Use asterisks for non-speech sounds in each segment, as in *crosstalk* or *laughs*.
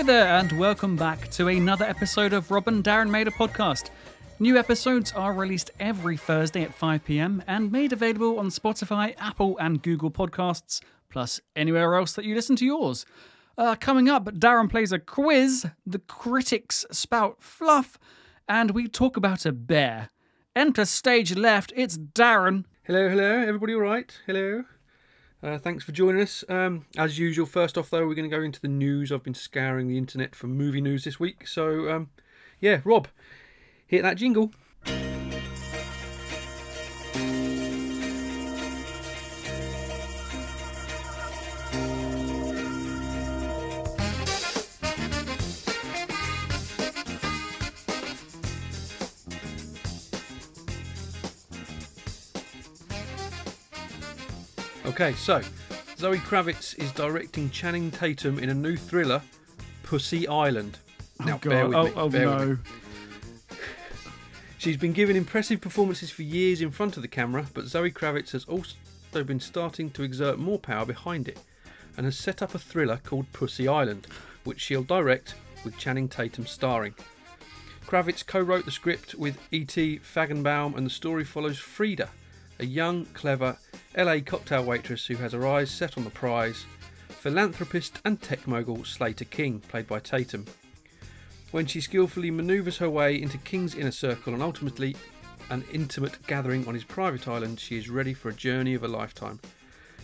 Hello there, and welcome back to another episode of Robin Darren Made a Podcast. New episodes are released every Thursday at 5 pm and made available on Spotify, Apple, and Google Podcasts, plus anywhere else that you listen to yours. Uh, coming up, Darren plays a quiz, the critics spout fluff, and we talk about a bear. Enter stage left, it's Darren. Hello, hello, everybody all right? Hello. Uh, thanks for joining us. Um, as usual, first off, though, we're going to go into the news. I've been scouring the internet for movie news this week. So, um, yeah, Rob, hit that jingle. Okay, so Zoe Kravitz is directing Channing Tatum in a new thriller, Pussy Island. Oh, now, bear with oh, me. oh bear no. She's been giving impressive performances for years in front of the camera, but Zoe Kravitz has also been starting to exert more power behind it and has set up a thriller called Pussy Island, which she'll direct with Channing Tatum starring. Kravitz co wrote the script with E.T. Feigenbaum, and the story follows Frida, a young, clever LA cocktail waitress who has her eyes set on the prize, philanthropist and tech mogul Slater King, played by Tatum. When she skillfully manoeuvres her way into King's inner circle and ultimately an intimate gathering on his private island, she is ready for a journey of a lifetime.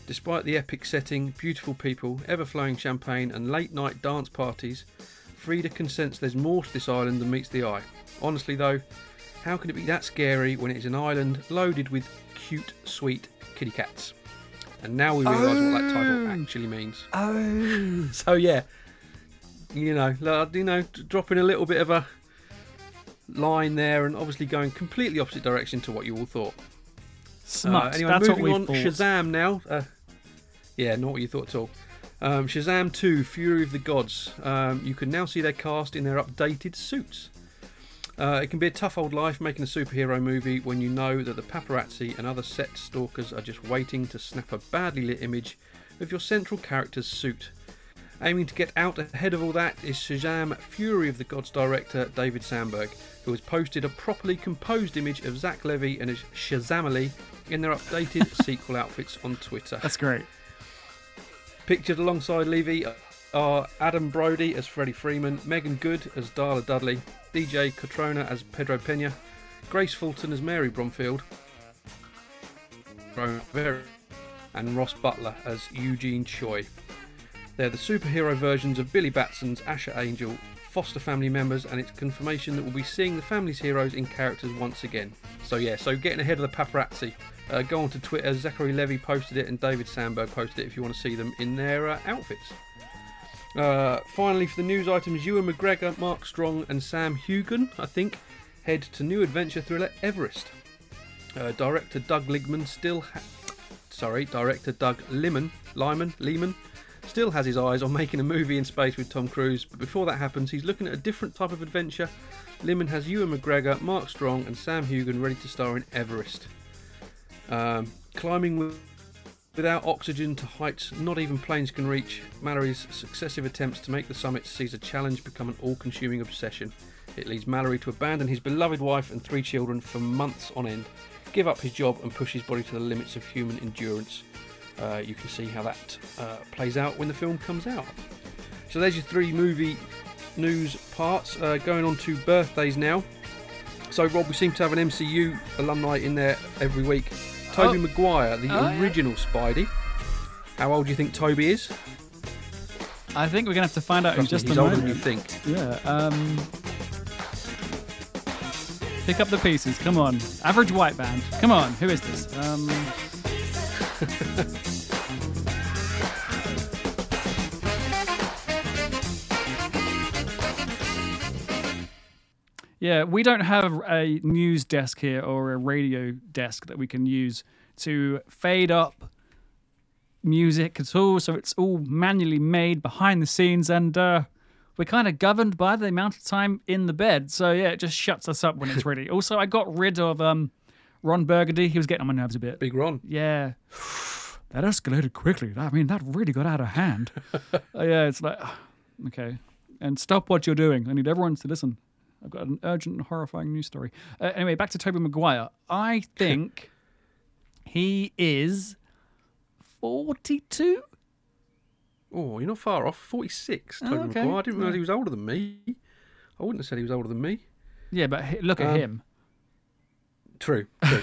Despite the epic setting, beautiful people, ever flowing champagne, and late night dance parties, Frida can sense there's more to this island than meets the eye. Honestly, though, how can it be that scary when it is an island loaded with cute, sweet kitty cats? And now we realise what that title Oh. actually means. Oh. *laughs* So yeah, you know, you know, dropping a little bit of a line there, and obviously going completely opposite direction to what you all thought. Smart. Uh, anyway, That's what moving on. thought. Shazam now. Uh, yeah, not what you thought at all. Um, Shazam 2: Fury of the Gods. Um, you can now see their cast in their updated suits. Uh, it can be a tough old life making a superhero movie when you know that the paparazzi and other set stalkers are just waiting to snap a badly lit image of your central character's suit. Aiming to get out ahead of all that is Shazam Fury of the Gods director David Sandberg, who has posted a properly composed image of Zach Levi and his Shazamily in their updated *laughs* sequel outfits on Twitter. That's great. Pictured alongside Levi are Adam Brody as Freddie Freeman, Meagan Good as Darla Dudley, DJ Cotrona as Pedro Pena, Grace Fulton as Mary Bromfield, and Ross Butler as Eugene Choi. They're the superhero versions of Billy Batson's Asher Angel, foster family members, and it's confirmation that we'll be seeing the family's heroes in characters once again. So yeah, so getting ahead of the paparazzi. Uh, go on to Twitter. Zachary Levi posted it, and David Sandberg posted it if you want to see them in their uh, outfits. Uh, finally, for the news items, Ewan McGregor, Mark Strong, and Sam Hughan, I think, head to new adventure thriller Everest. Uh, director Doug Ligman still, ha- sorry, director Doug Liman, Lyman, Lehman, still has his eyes on making a movie in space with Tom Cruise. But before that happens, he's looking at a different type of adventure. Liman has Ewan McGregor, Mark Strong, and Sam Hughan ready to star in Everest. Um, climbing with Without oxygen to heights not even planes can reach, Mallory's successive attempts to make the summit sees a challenge become an all consuming obsession. It leads Mallory to abandon his beloved wife and three children for months on end, give up his job, and push his body to the limits of human endurance. Uh, you can see how that uh, plays out when the film comes out. So there's your three movie news parts. Uh, going on to birthdays now. So, Rob, we seem to have an MCU alumni in there every week. Tobey Oh. Maguire, the Oh, yeah. original Spidey. How old do you think Tobey is? I think we're gonna have to find out in Trust me, just he's a older moment. than you think. Yeah. Um. Pick up the pieces. Come on. Average white band. Come on. Who is this? Um. *laughs* Yeah, we don't have a news desk here or a radio desk that we can use to fade up music at all. So it's all manually made behind the scenes, and uh, we're kind of governed by the amount of time in the bed. So yeah, it just shuts us up when it's ready. *laughs* also, I got rid of um, Ron Burgundy. He was getting on my nerves a bit. Big Ron. Yeah. *sighs* That escalated quickly. I mean, that really got out of hand. *laughs* Uh, yeah, it's like, *sighs* okay. and stop what you're doing. I need everyone to listen. I've got an urgent and horrifying news story. Uh, anyway, back to Tobey Maguire. I *laughs* think he is 42. Oh, you're not far off. 46, Oh, okay. Maguire. I didn't realise he was older than me. I wouldn't have said he was older than me. Yeah, but he- look at Um, him. True. true.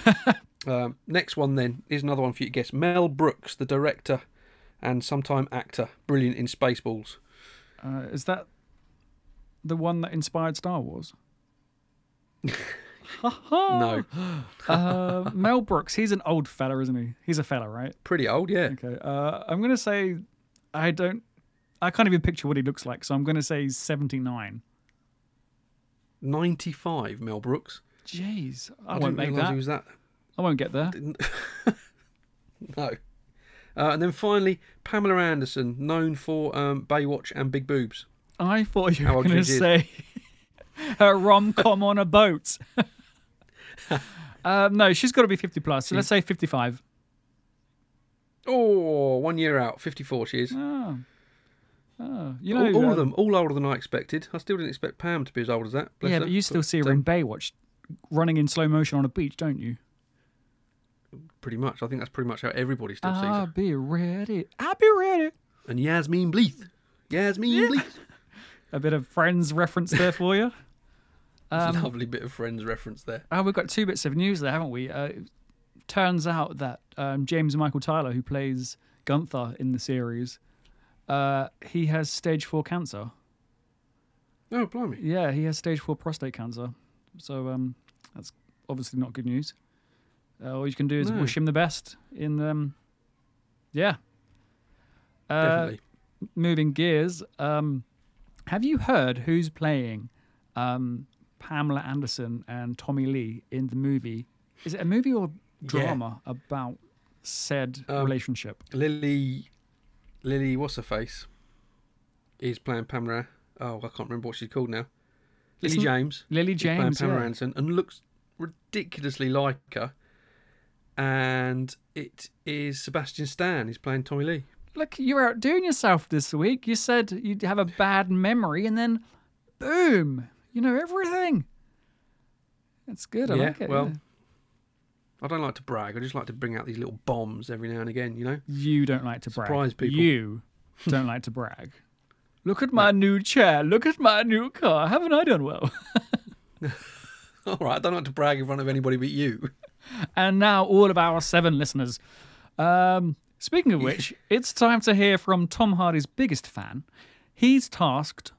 *laughs* um, next one then is another one for you to guess. Mel Brooks, the director and sometime actor, brilliant in Spaceballs. Uh, is that the one that inspired Star Wars? *laughs* No, uh, Mel Brooks. He's an old fella, isn't he? He's a fella, right? pretty old, yeah. Okay. Uh, I'm gonna say I don't. I can't even picture what he looks like, so I'm gonna say he's 79. 95, Mel Brooks. Jeez, I, I, won't make that. he was that. I won't get there. *laughs* No. Uh, and then finally, Pamela Anderson, known for um, Baywatch and Big Boobs. I thought you were gonna say *laughs* a rom com on a boat. *laughs* um, no, she's got to be 50 plus. So let's say 55. Oh, one year out, 54 she is. Oh. Oh, you know, all, all um, of them, all older than I expected. I still didn't expect Pam to be as old as that. yeah, her. but you still see her um, in Baywatch running in slow motion on a beach, don't you? Pretty much. I think that's pretty much how everybody still sees her. I'll be ready. I'll be ready. And Yasmine Bleeth. Yasmine Bleeth. A bit of Friends reference there for you. *laughs* Um, lovely bit of Friends reference there. oh, we've got two bits of news there, haven't we? Uh, turns out that um, James Michael Tyler, who plays Gunther in the series, uh, he has stage four cancer. Oh, blimey. Yeah, he has stage four prostate cancer. So um, that's obviously not good news. Uh, all you can do is No. wish him the best. In um, yeah. Uh, Definitely. moving gears. Um, have you heard who's playing um, Pamela Anderson and Tommy Lee in the movie? Is it a movie or drama about said Um, relationship? Lily, Lily, what's her face? Is playing Pamela. Oh, I can't remember what she's called now. Lily Isn't- James. Lily James. Pamela yeah. Anderson and looks ridiculously like her. And it is Sebastian Stan. He's playing Tommy Lee. Look, you were outdoing yourself this week. You said you'd have a bad memory, and then boom, you know everything. That's good. I Yeah, like it. well, yeah. I don't like to brag. I just like to bring out these little bombs every now and again. You know. you don't like to brag. Surprise people. You don't like to brag. Look at my new chair. Look at my new car. Haven't I done well? *laughs* All right. I don't like to brag in front of anybody but you. and now all of our seven listeners. Um, speaking of *laughs* which, it's time to hear from Tom Hardy's biggest fan. He's tasked,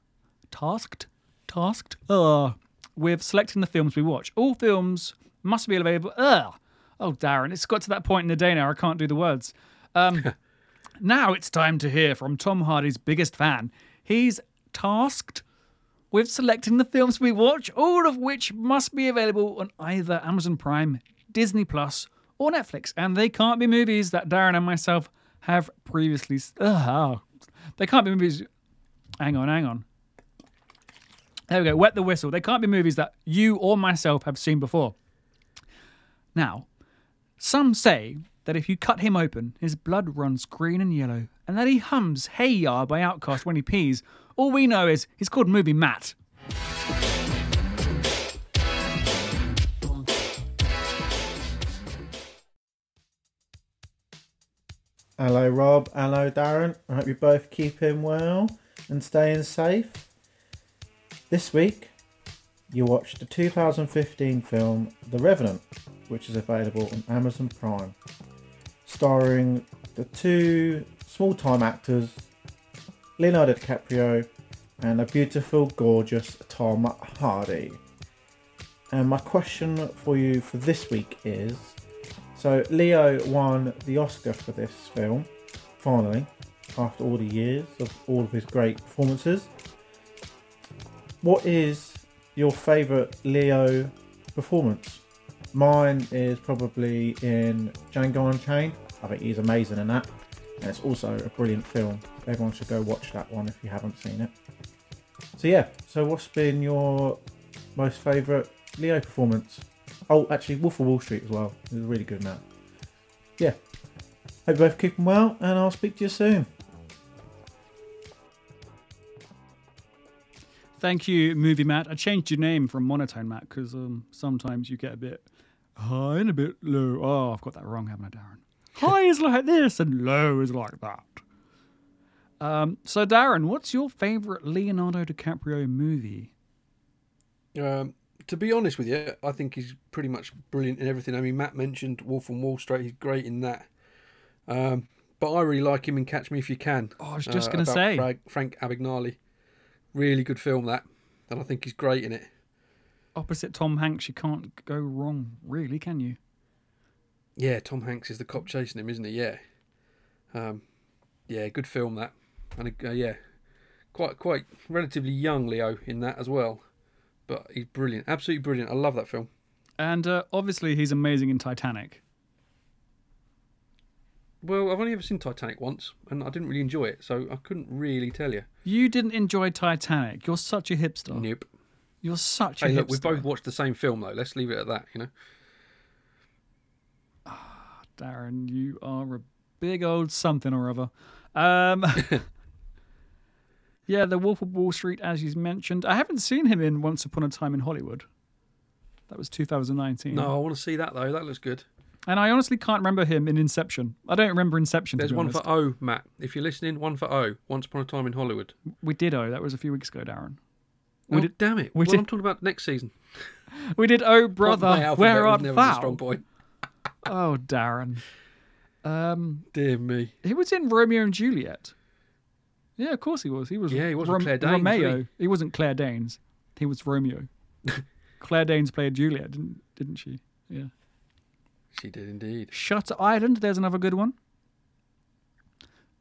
tasked, tasked, uh, with selecting the films we watch. All films must be available. Ugh. Oh, Darren, it's got to that point in the day now. I can't do the words. Um, *laughs* now it's time to hear from Tom Hardy's biggest fan. He's tasked with selecting the films we watch, all of which must be available on either Amazon Prime, Disney Plus, or Netflix. And they can't be movies that Darren and myself have previously. Ugh. Oh. They can't be movies. Hang on, hang on. There we go. Wet the whistle. They can't be movies that you or myself have seen before. Now, some say that if you cut him open, his blood runs green and yellow, and that he hums Hey Ya by OutKast when he pees. All we know is he's called Movie Matt. Hello, Rob. Hello, Darren. I hope you're both keeping well and staying safe. This week, you watched the 2015 film The Revenant, which is available on Amazon Prime, starring the two small time actors, Leonardo DiCaprio and a beautiful, gorgeous Tom Hardy. And my question for you for this week is so Leo won the Oscar for this film, finally, after all the years of all of his great performances. What is your favourite Leo performance? Mine is probably in Django Unchained. I think he's amazing in that. And it's also a brilliant film. Everyone should go watch that one if you haven't seen it. So yeah, so what's been your most favourite Leo performance? Oh, actually, Wolf of Wall Street as well. It was really good in that. Yeah. Hope you're both keeping well, and I'll speak to you soon. Thank you, Movie Matt. I changed your name from Monotone Matt because um, sometimes you get a bit high and a bit low. Oh, I've got that wrong, haven't I, Darren? *laughs* High is like this and low is like that. Um, so, Darren, what's your favourite Leonardo DiCaprio movie? Um, to be honest with you, I think he's pretty much brilliant in everything. I mean, Matt mentioned Wolf on Wall Street. He's great in that. Um, but I really like him in Catch Me If You Can. Oh, I was just uh, going to say. Frank, Frank Abagnale. Really good film that, and I think he's great in it. Opposite Tom Hanks, you can't go wrong, really, can you? Yeah, Tom Hanks is the cop chasing him, isn't he? Yeah. Um, yeah, good film that, and uh, yeah, quite quite relatively young Leo in that as well, but he's brilliant, absolutely brilliant. I love that film. And uh, obviously, he's amazing in Titanic. Well, I've only ever seen Titanic once, and I didn't really enjoy it, so I couldn't really tell you. You didn't enjoy Titanic. You're such a hipster. Nope. You're such a Hey, hipster. look, we both watched the same film though. Let's leave it at that. You know. Ah, Darren, you are a big old something or other. Um, *laughs* yeah, The Wolf of Wall Street, as you mentioned. I haven't seen him in Once Upon a Time in Hollywood. That was 2019. No, I want to see that though. That looks good. And I honestly can't remember him in Inception. I don't remember Inception. There's one honest. for O, Matt. If you're listening, one for O. Once upon a time in Hollywood. We did Oh, that was a few weeks ago, Darren. We Oh, did- damn it. we well, did- I'm talking about next season. *laughs* We did Oh Brother, Where Art Thou? strong point. Oh, Darren. *laughs* Um, Dear me. he was in Romeo and Juliet. Yeah, of course he was. He was. Yeah, he was with Claire Danes, Romeo. wasn't He wasn't Claire Danes. He was Romeo. *laughs* Claire Danes played Juliet, didn't didn't she? Yeah. She did indeed. Shutter Island. There's another good one.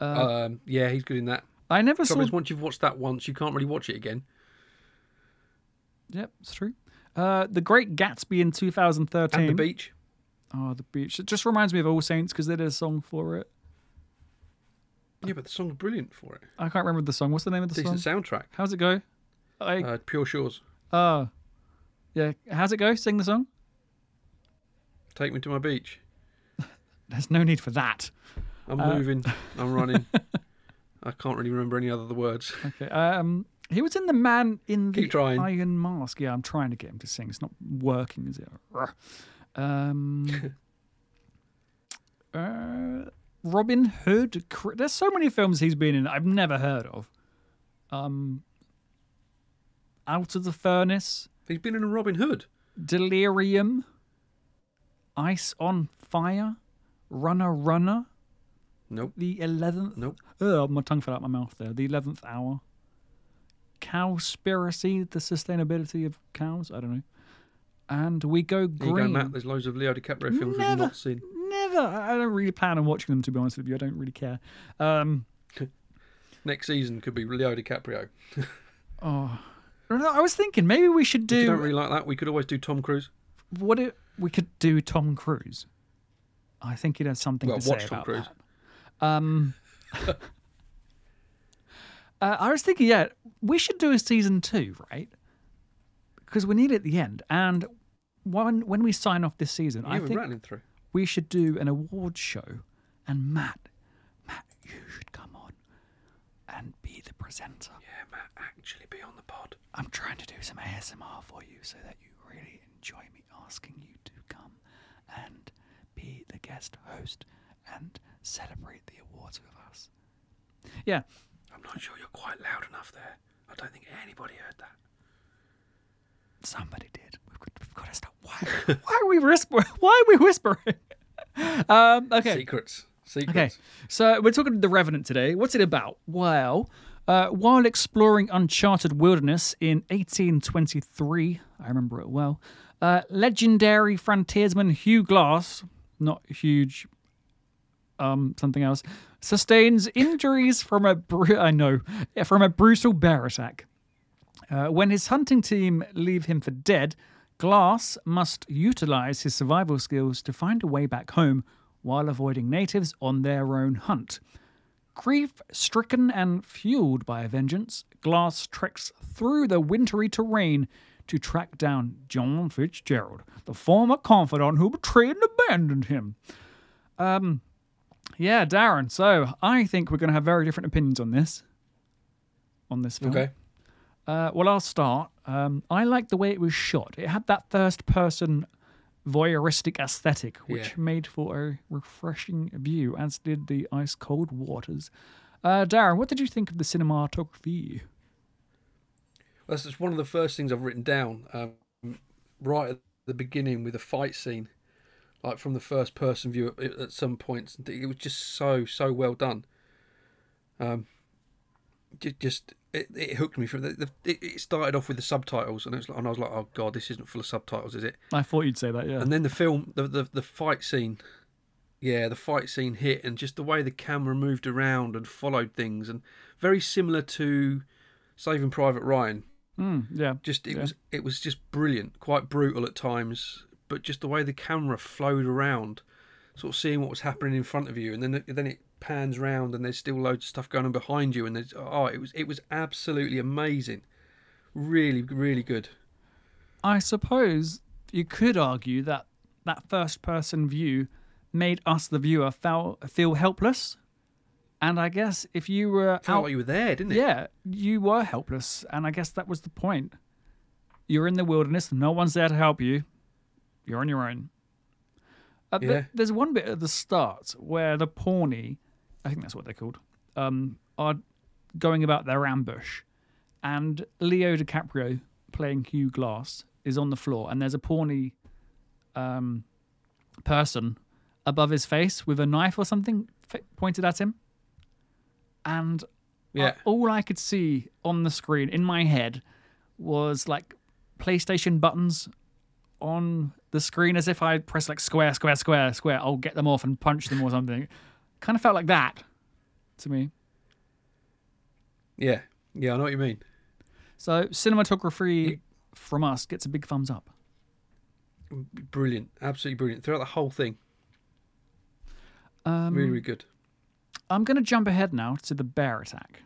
Uh, um, yeah, he's good in that. I never saw. Trouble is, once you've watched that once, you can't really watch it again. Yep, it's true. Uh, the Great Gatsby in 2013. And the beach. Oh, the beach. It just reminds me of All Saints because they did a song for it. Yeah, but the song's brilliant for it. I can't remember the song. What's the name of the song? Decent song? soundtrack. How's it go? I Uh, Pure Shores. oh, yeah. How's it go? Sing the song. Take me to my beach. *laughs* There's no need for that. I'm Uh, moving. *laughs* I'm running. I can't really remember any other the words. Okay. Um, he was in the Man in the Keep trying. Iron Mask. Yeah, I'm trying to get him to sing. It's not working, is it? Um, *laughs* uh, Robin Hood. There's so many films he's been in I've never heard of. Um, Out of the Furnace, He's been in a Robin Hood. Delirium, Ice on Fire, Runner Runner, Nope. The Eleventh. Nope. Oh, my tongue fell out my mouth there. The eleventh hour. Cowspiracy, the sustainability of cows. I don't know. And we go There you green. go, Matt. There's loads of Leo DiCaprio films we've not seen. I don't really plan on watching them. To be honest with you, I don't really care. Um, *laughs* Next season could be Leo DiCaprio. *laughs* oh, I I was thinking maybe we should If you don't really like that, we could always do Tom Cruise. what it, we could do. Tom Cruise. I think he has something Well, to say Tom about Cruise. that. Um, *laughs* uh, I was thinking, yeah, we should do a season two, right? Because we need it at the end. And when when we sign off this season, I Yeah, we're think rattling through. We should do an awards show. And Matt, Matt, you should come on and be the presenter. Yeah, Matt, actually be on the pod. I'm trying to do some ASMR for you so that you really enjoy me asking you to come and be the guest host and celebrate the awards with us. Yeah, I'm not sure you're quite loud enough there. I don't think anybody heard that. Somebody did. We've got, we've got to stop. Why, *laughs* why are we whispering? *laughs* Why are we whispering? *laughs* Um, okay. Secrets. Secrets. Okay, so we're talking The Revenant today. What's it about? Well, uh, while exploring uncharted wilderness in 1823, I remember it well, uh, legendary frontiersman Hugh Glass, not huge, um, something else, sustains injuries from a bru- I know from a brutal bear attack. Uh, when his hunting team leave him for dead, Glass must utilize his survival skills to find a way back home while avoiding natives on their own hunt. Grief stricken and fueled by a vengeance, Glass treks through the wintry terrain to track down John Fitzgerald, the former confidant who betrayed and abandoned him. Um, yeah, Darren. So I think we're going to have very different opinions on this. On this film. Okay. Uh, well, I'll start. Um, I liked the way it was shot. It had that first person voyeuristic aesthetic, which Yeah. made for a refreshing view, as did the ice cold waters. Uh, Darren, what did you think of the cinematography? Well, That's just one of the first things I've written down. Um, right at the beginning with a fight scene, like from the first person view at, at some points. It was just so so well done. Um, just it, it hooked me from the, the it, it started off with the subtitles and it was like, and I was like, oh god, this isn't full of subtitles, is it? I thought you'd say that, yeah. And then the film, the, the the fight scene, yeah, the fight scene hit, and just the way the camera moved around and followed things, and very similar to Saving Private Ryan. Mm, yeah. Just it Yeah. was it was just brilliant, quite brutal at times, but just the way the camera flowed around, sort of seeing what was happening in front of you, and then it, then it pans round, and there's still loads of stuff going on behind you, and there's oh, it was it was absolutely amazing, really really good. I suppose you could argue that that first person view made us, the viewer, feel, feel helpless. And I guess if you were Felt out, like you were there, didn't it? yeah, you were helpless. And I guess that was the point. You're in the wilderness, no one's there to help you. You're on your own. Uh, Yeah. there's one bit at the start where the Pawnee, I think that's what they're called, um, are going about their ambush. And Leo DiCaprio, playing Hugh Glass, is on the floor. And there's a Pawnee um, person above his face with a knife or something f- pointed at him. And Yeah. all I could see on the screen in my head was like PlayStation buttons on the screen as if I press like square, square, square, square. I'll get them off and punch them or something. Kind of felt like that to me. Yeah, yeah, I know what you mean. So cinematography from us gets a big thumbs up. Brilliant, absolutely brilliant throughout the whole thing. Um, Really, really good. I'm going to jump ahead now to the bear attack,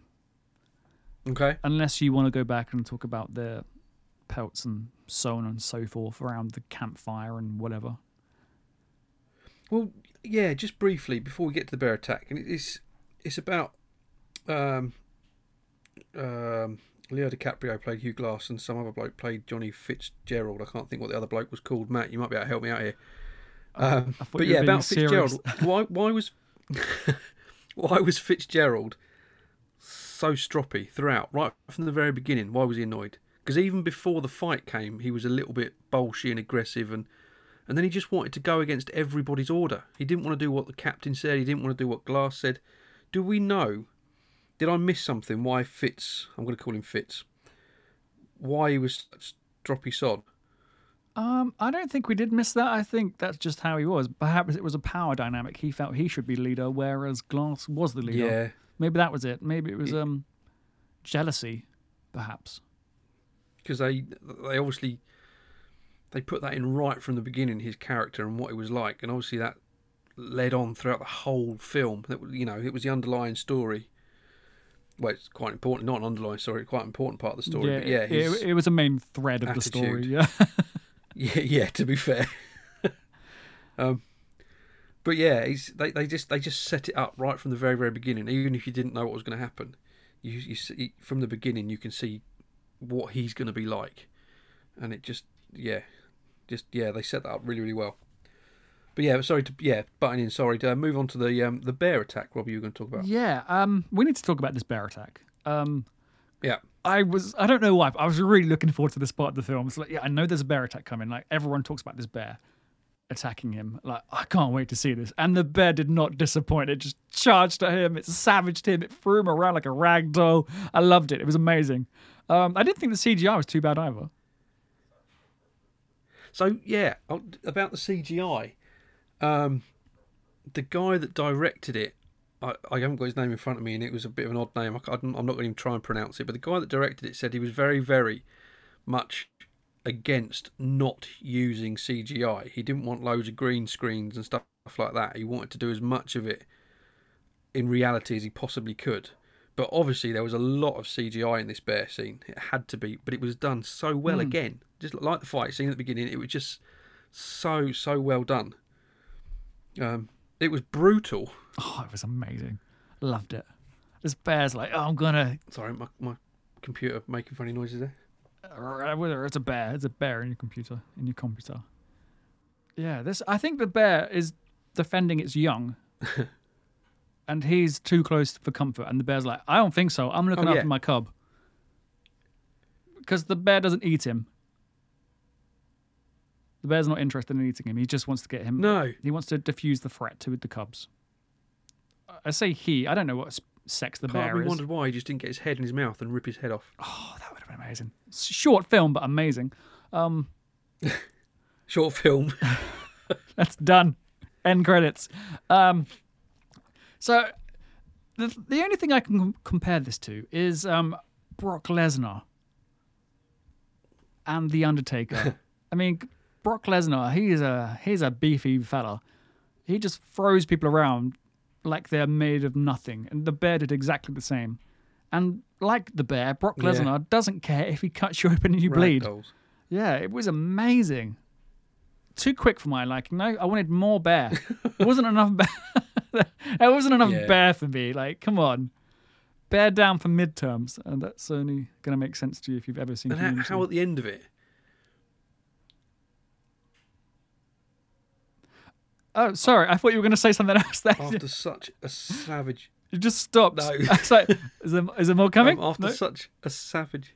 Okay. unless you want to go back and talk about the pelts and so on and so forth around the campfire and whatever. Well, yeah, just briefly before we get to the bear attack, and it's it's about um, um, Leo DiCaprio played Hugh Glass, and some other bloke played Johnny Fitzgerald. I can't think what the other bloke was called. Matt, you might be able to help me out here. Um, I but yeah, about serious. Fitzgerald. why why was *laughs* why was Fitzgerald so stroppy throughout, right from the very beginning? Why was he annoyed? Because even before the fight came, he was a little bit bolshy and aggressive, and and then he just wanted to go against everybody's order. He didn't want to do what the captain said. He didn't want to do what Glass said. Do we know? Did I miss something? Why Fitz? I'm going to call him Fitz. Why he was such stroppy sod? Um, I don't think we did miss that. I think that's just how he was. Perhaps it was a power dynamic. He felt he should be leader, whereas Glass was the leader. Yeah, Maybe that was it. Maybe it was um jealousy, perhaps. because they they obviously they put that in right from the beginning his character and what it was like and obviously that led on throughout the whole film. That you know it was the underlying story. Well it's quite important not an underlying story quite an important part of the story but yeah it, his, it was a main thread of the story. Yeah. *laughs* *laughs* yeah yeah to be fair. *laughs* Um but yeah he's they, they just they just set it up right from the very very beginning. Even if you didn't know what was going to happen you you see from the beginning you can see what he's going to be like. And it just yeah just yeah they set that up really really well but yeah sorry to yeah butting in sorry to move on to the um the bear attack robbie you were going to talk about yeah. Um, we need to talk about this bear attack. Um, yeah I was I don't know why, but I was really looking forward to this part of the film. It's like, yeah, I know there's a bear attack coming. Like everyone talks about this bear attacking him. Like I can't wait to see this. And the bear did not disappoint. It just charged at him. It savaged him. It threw him around like a rag doll. I loved it. It was amazing. Um, I didn't think the CGI was too bad either. So yeah, about the CGI, um, the guy that directed it, I, I haven't got his name in front of me, and it was a bit of an odd name. I, am not going to even try and pronounce it, but the guy that directed it said he was very, very much against not using CGI. He didn't want loads of green screens and stuff like that. He wanted to do as much of it in reality as he possibly could. But obviously, there was a lot of CGI in this bear scene. It had to be, but it was done so well again. Just like the fight scene at the beginning, it was just so so well done. Um, it was brutal. Oh, it was amazing. Loved it. This bear's like, oh, I'm gonna Sorry, my, my computer making funny noises there. Uh, it's a bear, it's a bear in your computer. In your computer. Yeah, this. I think the bear is defending its young, *laughs* and he's too close for comfort. And the bear's like, I don't think so. I'm looking Oh, after yeah. my cub. Because the bear doesn't eat him. The bear's not interested in eating him. He just wants to get him. No, He wants to diffuse the threat to the cubs. I say he. I don't know what sex the part bear of me is. wondered why he just didn't get his head in his mouth and rip his head off. Oh, that would have been amazing. Short film, but amazing. Um, *laughs* Short film. *laughs* *laughs* that's done. End credits. Um, so the the only thing I can com- compare this to is um, Brock Lesnar and the Undertaker. I mean, Brock Lesnar, he's a he's a beefy fella. He just throws people around like they're made of nothing, and the bear did exactly the same. And like the bear, Brock Yeah. Lesnar doesn't care if he cuts you open and you bleed. Yeah, it was amazing. Too quick for my liking. No, I wanted more bear. *laughs* It wasn't enough bear. *laughs* it wasn't enough Yeah. bear for me. Like, come on. Bear down for midterms. And that's only going to make sense to you if you've ever seen And how at the end of it? Oh, sorry. I thought you were going to say something *laughs* else there. After such a savage, You just stopped. No. *laughs* It's like, is there, is there more coming? um, after No? such a savage.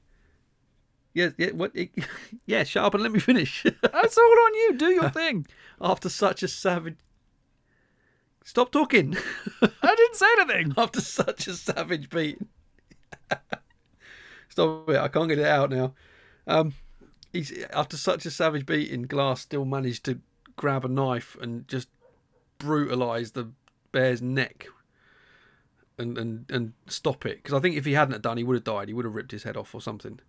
Yeah, yeah. What? It, *laughs* yeah. Shut up and let me finish. That's all on you. Do your thing. after such a savage. Stop talking. I didn't say anything. after such a savage beat. Stop it! I can't get it out now. Um, he's after such a savage beating. Glass still managed to grab a knife and just brutalize the bear's neck and and and stop it. Because I think if he hadn't done, he would have died. He would have ripped his head off or something.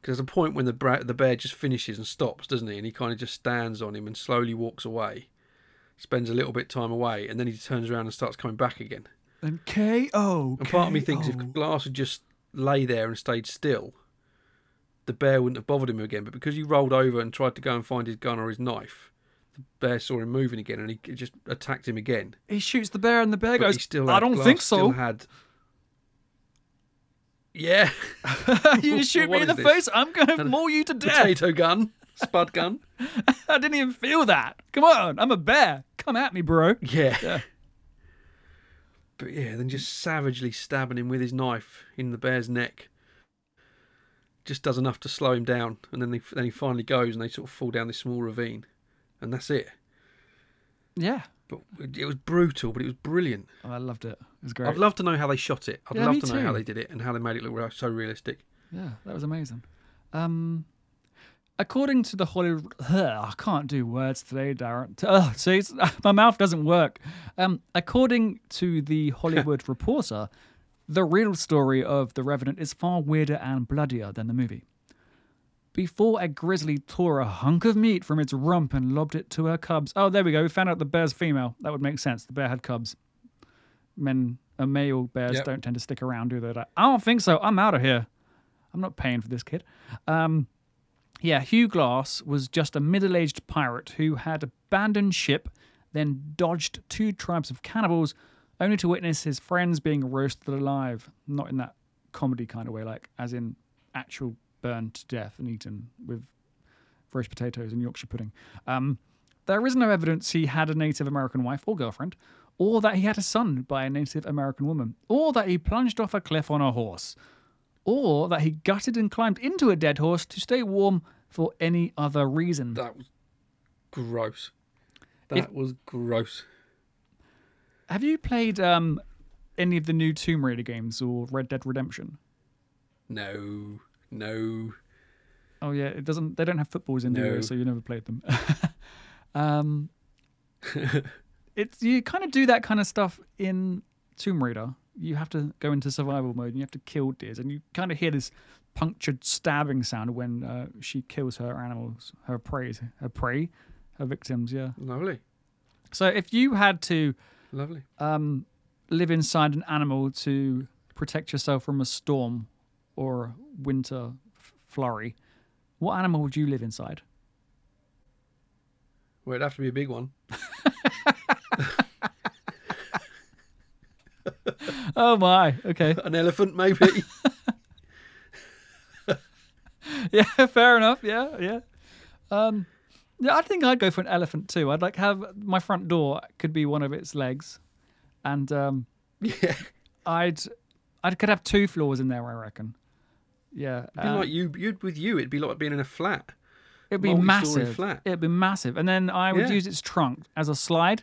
Because there's a point when the bra- the bear just finishes and stops, doesn't he? And he kind of just stands on him and slowly walks away. Spends a little bit time away, and then he turns around and starts coming back again. And KO. And part of me thinks if. Glass had just lay there and stayed still, the bear wouldn't have bothered him again. But because he rolled over and tried to go and find his gun or his knife, the bear saw him moving again and he just attacked him again. he shoots the bear and the bear But goes, still I don't Glass think so. had. Yeah, *laughs* you shoot me in the this? face, I'm going to maul you to death. potato gun, spud gun. *laughs* I didn't even feel that. Come on, I'm a bear. Come at me, bro. Yeah. Yeah. But yeah, then just savagely stabbing him with his knife in the bear's neck. Just does enough to slow him down, and then he, then he finally goes, and they sort of fall down this small ravine, and that's it. Yeah. But it was brutal, but it was brilliant. Oh, I loved it. It was great. I'd love to know how they shot it. I'd Yeah, love me to know how they did it and how they made it look so realistic. Yeah, that was amazing. Um, according to the Hollywood, I can't do words today, Darren. Ugh, see, it's- *laughs* my mouth doesn't work. Um, according to the Hollywood *laughs* Reporter, the real story of the Revenant is far weirder and bloodier than the movie. Before a grizzly tore a hunk of meat from its rump and lobbed it to her cubs. Oh, there we go. We found out the bear's female. That would make sense. The bear had cubs. Men, uh, male bears Yep. don't tend to stick around, do they? Like, I don't think so. I'm out of here. I'm not paying for this kid. Um, yeah, Hugh Glass was just a middle aged pirate who had abandoned ship, then dodged two tribes of cannibals, only to witness his friends being roasted alive. Not in that comedy kind of way, like as in actual burned to death and eaten with roast potatoes and Yorkshire pudding. Um, there is no evidence he had a Native American wife or girlfriend, or that he had a son by a Native American woman, or that he plunged off a cliff on a horse or that he gutted and climbed into a dead horse to stay warm for any other reason. That was gross. That If- was gross. Have you played um, any of the new Tomb Raider games or Red Dead Redemption? No, no. Oh yeah, it doesn't. They don't have footballs in there, No. so you never played them. *laughs* um, *laughs* it's you kind of do that kind of stuff in Tomb Raider. You have to go into survival mode and you have to kill deers, and you kind of hear this punctured stabbing sound when uh, she kills her animals, her prey, her prey, her victims. Yeah. Lovely, So if you had to lovely. um, live inside an animal to protect yourself from a storm or winter f- flurry, what animal would you live inside? Well, it'd have to be a big one. *laughs* Oh my, okay. *laughs* An elephant, maybe. *laughs* yeah, fair enough. Yeah, yeah. Um, yeah, I think I'd go for an elephant too. I'd like have my front door could be one of its legs, and um, Yeah. I'd I could have two floors in there. I reckon. Yeah, It'd be uh, like you, you'd with you. It'd be like being in a flat. it'd be massive. flat. It'd be massive, and then I would Yeah. use its trunk as a slide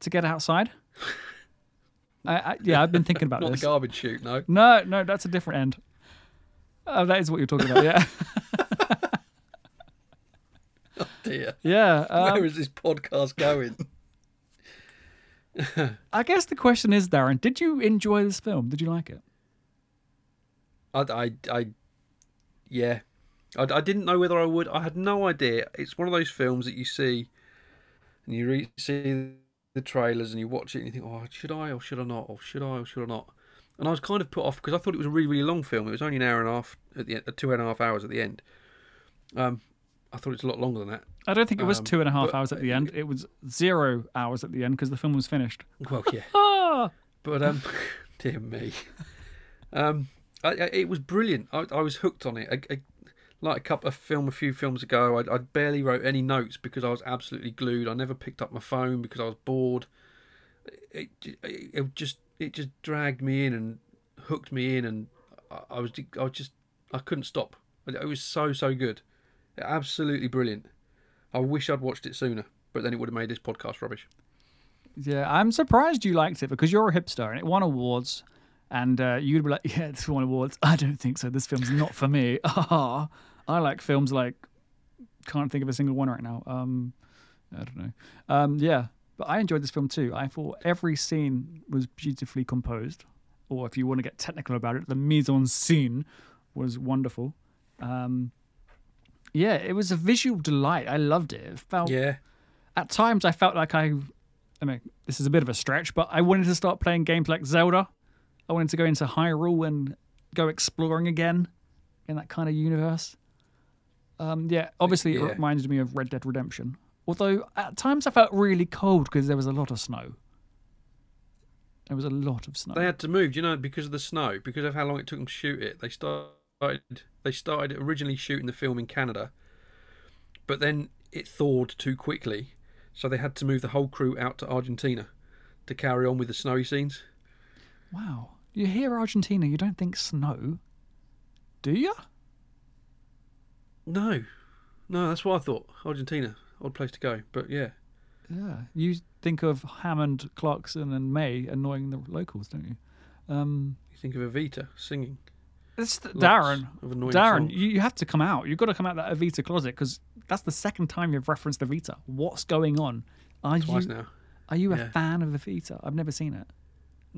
to get outside. *laughs* I, I, yeah, I've been thinking about Not this. the garbage chute, no. No, no, that's a different end. Oh, that is what you're talking about. Yeah, *laughs* oh Dear. yeah. Um, Where is this podcast going? *laughs* I guess the question is, Darren, did you enjoy this film? Did you like it? I, I, I yeah. I, I didn't know whether I would. I had no idea. It's one of those films that you see, and you re- see the trailers and you watch it and you think, oh, should I or should I not, or should I or should I not? And I was kind of put off because I thought it was a really, really long film. It was only an hour and a half at the end, uh, two and a half hours at the end. Um, I thought it was a lot longer than that. I don't think it was Um, two and a half hours at the end. It was zero hours at the end because the film was finished. Well, yeah. *laughs* Ah, But um, *laughs* dear me, um, I, it was brilliant. I, I was hooked on it. I, like a couple of film, a few films ago, I, I barely wrote any notes because I was absolutely glued. I never picked up my phone because I was bored. It, it, it just it just dragged me in and hooked me in, and I, I was I just I couldn't stop. It was so so good, absolutely brilliant. I wish I'd watched it sooner, but then it would have made this podcast rubbish. yeah, I'm surprised you liked it because you're a hipster and it won awards. And uh, you'd be like, *laughs* yeah, it's won awards. I don't think so. This film's not for me. *laughs* I like films like, can't think of a single one right now. Um, I don't know. Um, yeah, but I enjoyed this film too. I thought every scene was beautifully composed, or if you want to get technical about it, the mise en scene was wonderful. Um, yeah, it was a visual delight. I loved it. It felt Yeah, at times I felt like I, I mean, this is a bit of a stretch, but I wanted to start playing games like Zelda. I wanted to go into Hyrule and go exploring again in that kind of universe. Um, yeah, obviously it reminded me of Red Dead Redemption. Although at times I felt really cold because there was a lot of snow. There was a lot of snow. They had to move, you know, because of the snow, because of how long it took them to shoot it. They started they started originally shooting the film in Canada, but then it thawed too quickly, so they had to move the whole crew out to Argentina to carry on with the snowy scenes. Wow. You hear Argentina, you don't think snow, do you? No, no, that's what I thought. Argentina, odd place to go, but yeah, Yeah. You think of Hammond, Clarkson, and May annoying the locals, don't you? Um, you think of Evita singing. it's the, Darren. Darren, songs. you have to come out. You've got to come out that Evita closet because that's the second time you've referenced Evita. What's going on? Are twice you now. are you Yeah. a fan of Evita? I've never seen it.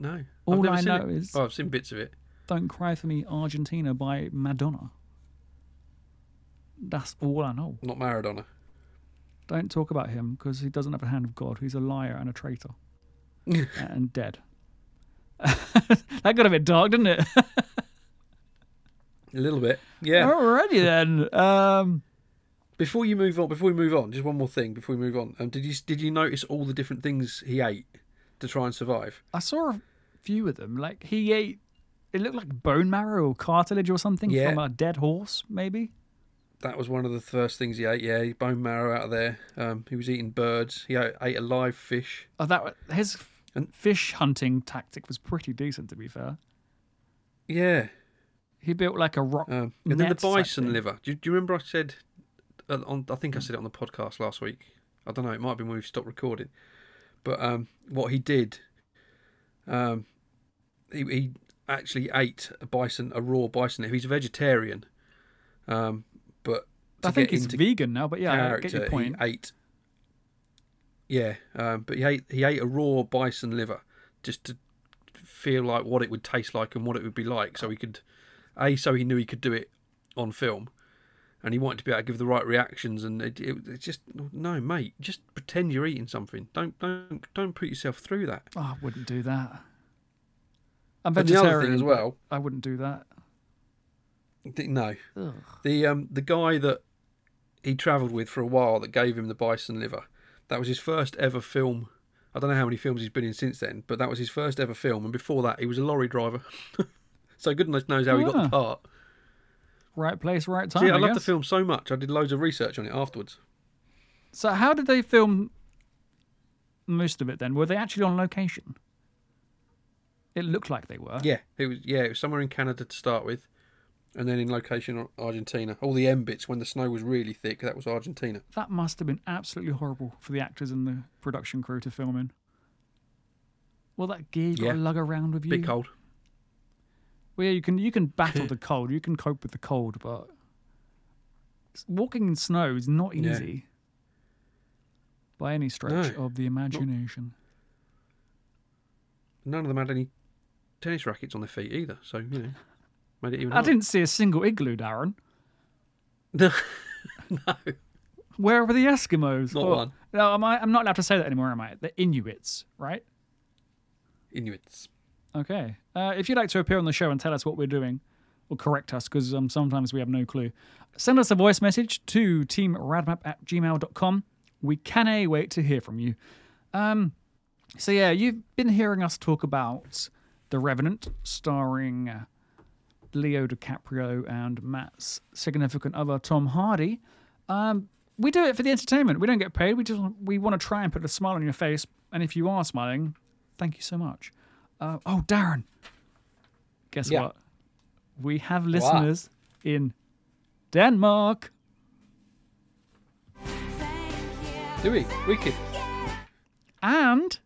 No, All I know it. is oh, I've seen bits of it. "Don't Cry for Me, Argentina" by Madonna. That's all I know. Not Maradona. Don't talk about him because he doesn't have a hand of God. He's a liar and a traitor *laughs* and dead. *laughs* that got a bit dark, didn't it? A little bit, yeah. Alrighty then. Um, Before you move on, before we move on, just one more thing before we move on. Um, did you did you notice all the different things he ate to try and survive? I saw a few of them. Like he ate, it looked like bone marrow or cartilage or something Yeah. from a dead horse, maybe. That was one of the first things he ate. Yeah, bone marrow out of there. Um, he was eating birds. He ate, ate a live fish. Oh, that wa- his And- fish hunting tactic was pretty decent, to be fair. Yeah, He built like a rock. um, and then the net type bison thing. liver. Do, you- do you remember I said? Uh, on, I think I said it on the podcast last week. I don't know. It might have been when we stopped recording. But um, what he did, um, he, he actually ate a bison, a raw bison. liver. He's a vegetarian, um, but I think he's vegan now, but yeah, I get your point. He ate. Yeah, um, but he ate he ate a raw bison liver just to feel like what it would taste like and what it would be like, so he could, a so he knew he could do it on film, and he wanted to be able to give the right reactions. And it, it, it's just no, mate, just pretend you're eating something. Don't don't don't put yourself through that. Oh, I wouldn't do that. I'm And the vegetarian other thing as well, I wouldn't do that. th- no, Ugh. the um the guy that he travelled with for a while that gave him the bison liver. That was his first ever film. I don't know how many films he's been in since then, but that was his first ever film. And before that, he was a lorry driver. *laughs* so goodness knows how he got Ah. the part. Right place, right time. See, I, I love the film so much. I did loads of research on it afterwards. So, how did they film most of it then? Were they actually on location? It looked like they were. Yeah, it was. Yeah, it was somewhere in Canada to start with, and then in location Argentina. All the end bits when the snow was really thick. That was Argentina. That must have been absolutely horrible for the actors and the production crew to film in. Well, that gear you got to lug around with you. Big cold. Well, yeah, you can you can battle the cold. You can cope with the cold, but walking in snow is not Yeah. easy by any stretch No. of the imagination. None of them had any tennis rackets on their feet either. So you know, made it even. I harder. didn't see a single igloo, Darren. No, *laughs* no, Where were the Eskimos? Not Or- one. No, am I, I'm not allowed to say that anymore, am I? The Inuits, right? Inuits. Okay. Uh, if you'd like to appear on the show and tell us what we're doing, or correct us, because um, sometimes we have no clue, send us a voice message to teamradmap at gmail.com. We can wait to hear from you. Um, so, yeah, you've been hearing us talk about The Revenant, starring uh, Leo DiCaprio and Matt's significant other, Tom Hardy. Um, we do it for the entertainment. We don't get paid. We just we want to try and put a smile on your face. And if you are smiling, thank you so much. Uh, oh, Darren. Guess Yeah. what? We have listeners in Denmark. Do we? Wicked. and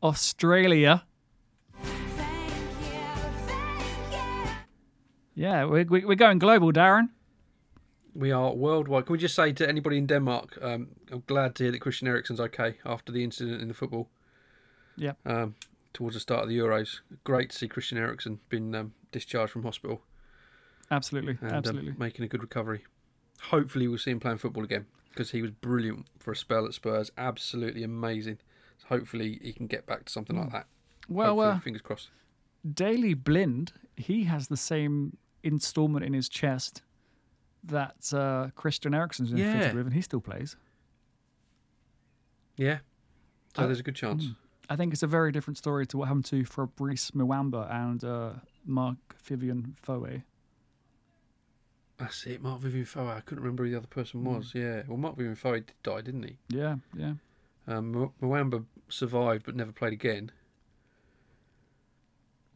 Australia. Yeah, we're, we- we're going global, Darren. We are worldwide. Can we just say to anybody in Denmark, um, I'm glad to hear that Christian Eriksen's okay after the incident in the football Yep. um, towards the start of the Euros. Great to see Christian Eriksen been um, discharged from hospital Absolutely. and absolutely. Um, making a good recovery. Hopefully, we'll see him playing football again because he was brilliant for a spell at Spurs. Absolutely amazing. So hopefully, he can get back to something like that. well, uh, fingers crossed. Daley Blind, he has the same installment in his chest that uh, Christian Eriksen's been Yeah. fitted with, and he still plays. Yeah. So uh, there's a good chance. I think it's a very different story to what happened to Fabrice Muamba and uh, Mark Vivian Foe. That's it. Marc-Vivien Foé. I couldn't remember who the other person was. Yeah. Well, Marc-Vivien Foé did die, didn't he? Yeah, yeah. Um, Muamba survived but never played again.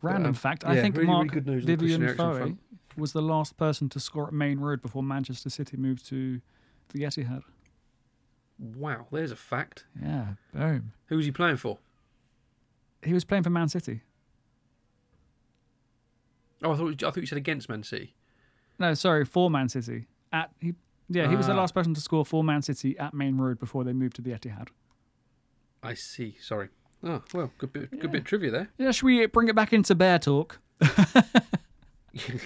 Random um, fact, I yeah, think really, really Mark good news on the Christian Vivian Foe was the last person to score at Maine Road before Manchester City moved to the Etihad. Wow, there's a fact. Yeah, boom. Who was he playing for? He was playing for Man City. Oh, I thought I thought you said against Man City. No, sorry, for Man City. At he, yeah, he was the Ah. last person to score for Man City at Maine Road before they moved to the Etihad. I see. Sorry. Oh well, good bit, good bit of trivia there. Yeah, should we bring it back into bear talk? *laughs*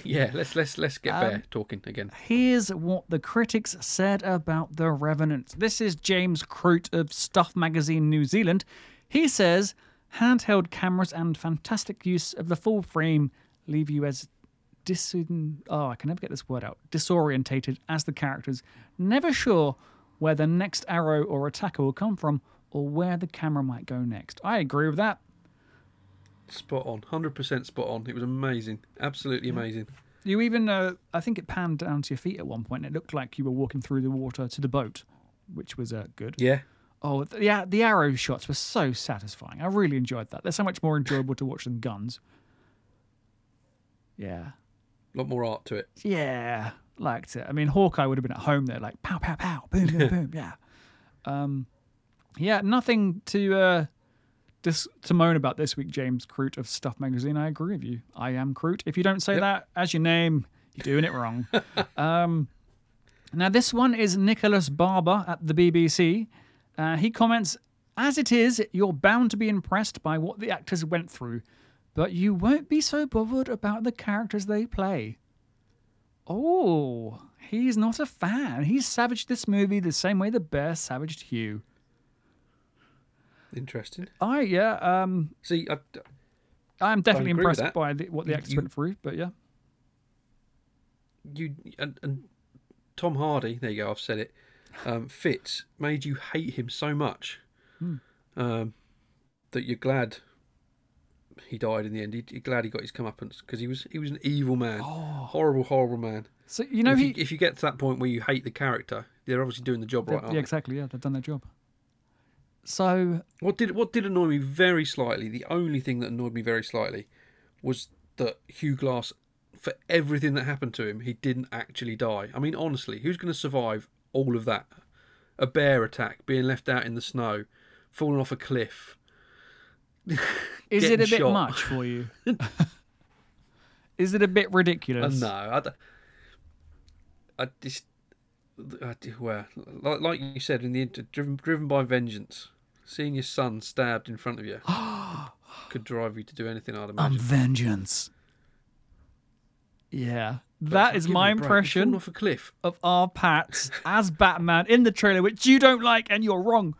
yeah, let's let's let's get Um, Bear talking again. Here's what the critics said about The Revenant. This is James Croot of Stuff Magazine New Zealand. He says handheld cameras and fantastic use of the full frame leave you as dis oh I can never get this word out disorientated as the characters, never sure where the next arrow or attacker will come from or where the camera might go next. I agree with that. Spot on, hundred percent spot on. It was amazing, absolutely amazing. You even, uh, I think it panned down to your feet at one point. And it looked like you were walking through the water to the boat, which was uh, good. Yeah, Oh, th- yeah, the arrow shots were so satisfying. I really enjoyed that. They're so much more enjoyable to watch than guns. Yeah, a lot more art to it. yeah, liked it. I mean, Hawkeye would have been at home there, like pow, pow, pow, boom, boom, *laughs* boom. Yeah, um, yeah, nothing to uh, dis- to moan about this week, James Croot of Stuff Magazine. I agree with you. I am Croot. If you don't say Yep. that as your name, you're doing it wrong. *laughs* um, now, this one is Nicholas Barber at the BBC. Uh, he comments, As it is, you're bound to be impressed by what the actors went through, but you won't be so bothered about the characters they play. Oh, he's not a fan. He's savaged this movie the same way the bear savaged Hugh. Interesting. I, yeah, um, See, I, I'm definitely impressed by the, what the actors you- went through, but yeah. you and, and Tom Hardy. There you go. I've said it. Um, Fitz made you hate him so much Hmm. um, that you're glad he died in the end. You're glad he got his comeuppance because he was he was an evil man, Oh. horrible, horrible man. So you know if, he. you, if you get to that point where you hate the character, they're obviously doing the job right. yeah, they? exactly. Yeah, they've done their job. So What did what did annoy me very slightly? The only thing that annoyed me very slightly was that Hugh Glass, for everything that happened to him, he didn't actually die. I mean, honestly, who's going to survive all of that? A bear attack, being left out in the snow, falling off a cliff. *laughs* is it a bit shot. much for you? *laughs* is it a bit Uh, ridiculous? no, I just, I, well, like, like you said in the inter, driven driven by vengeance, seeing your son stabbed in front of you *gasps* could drive you to do anything. I'd I'm vengeance. Yeah, But that is my me a break, you've fallen impression off a cliff. of our Pats as Batman in the trailer, which you don't like, and you're wrong.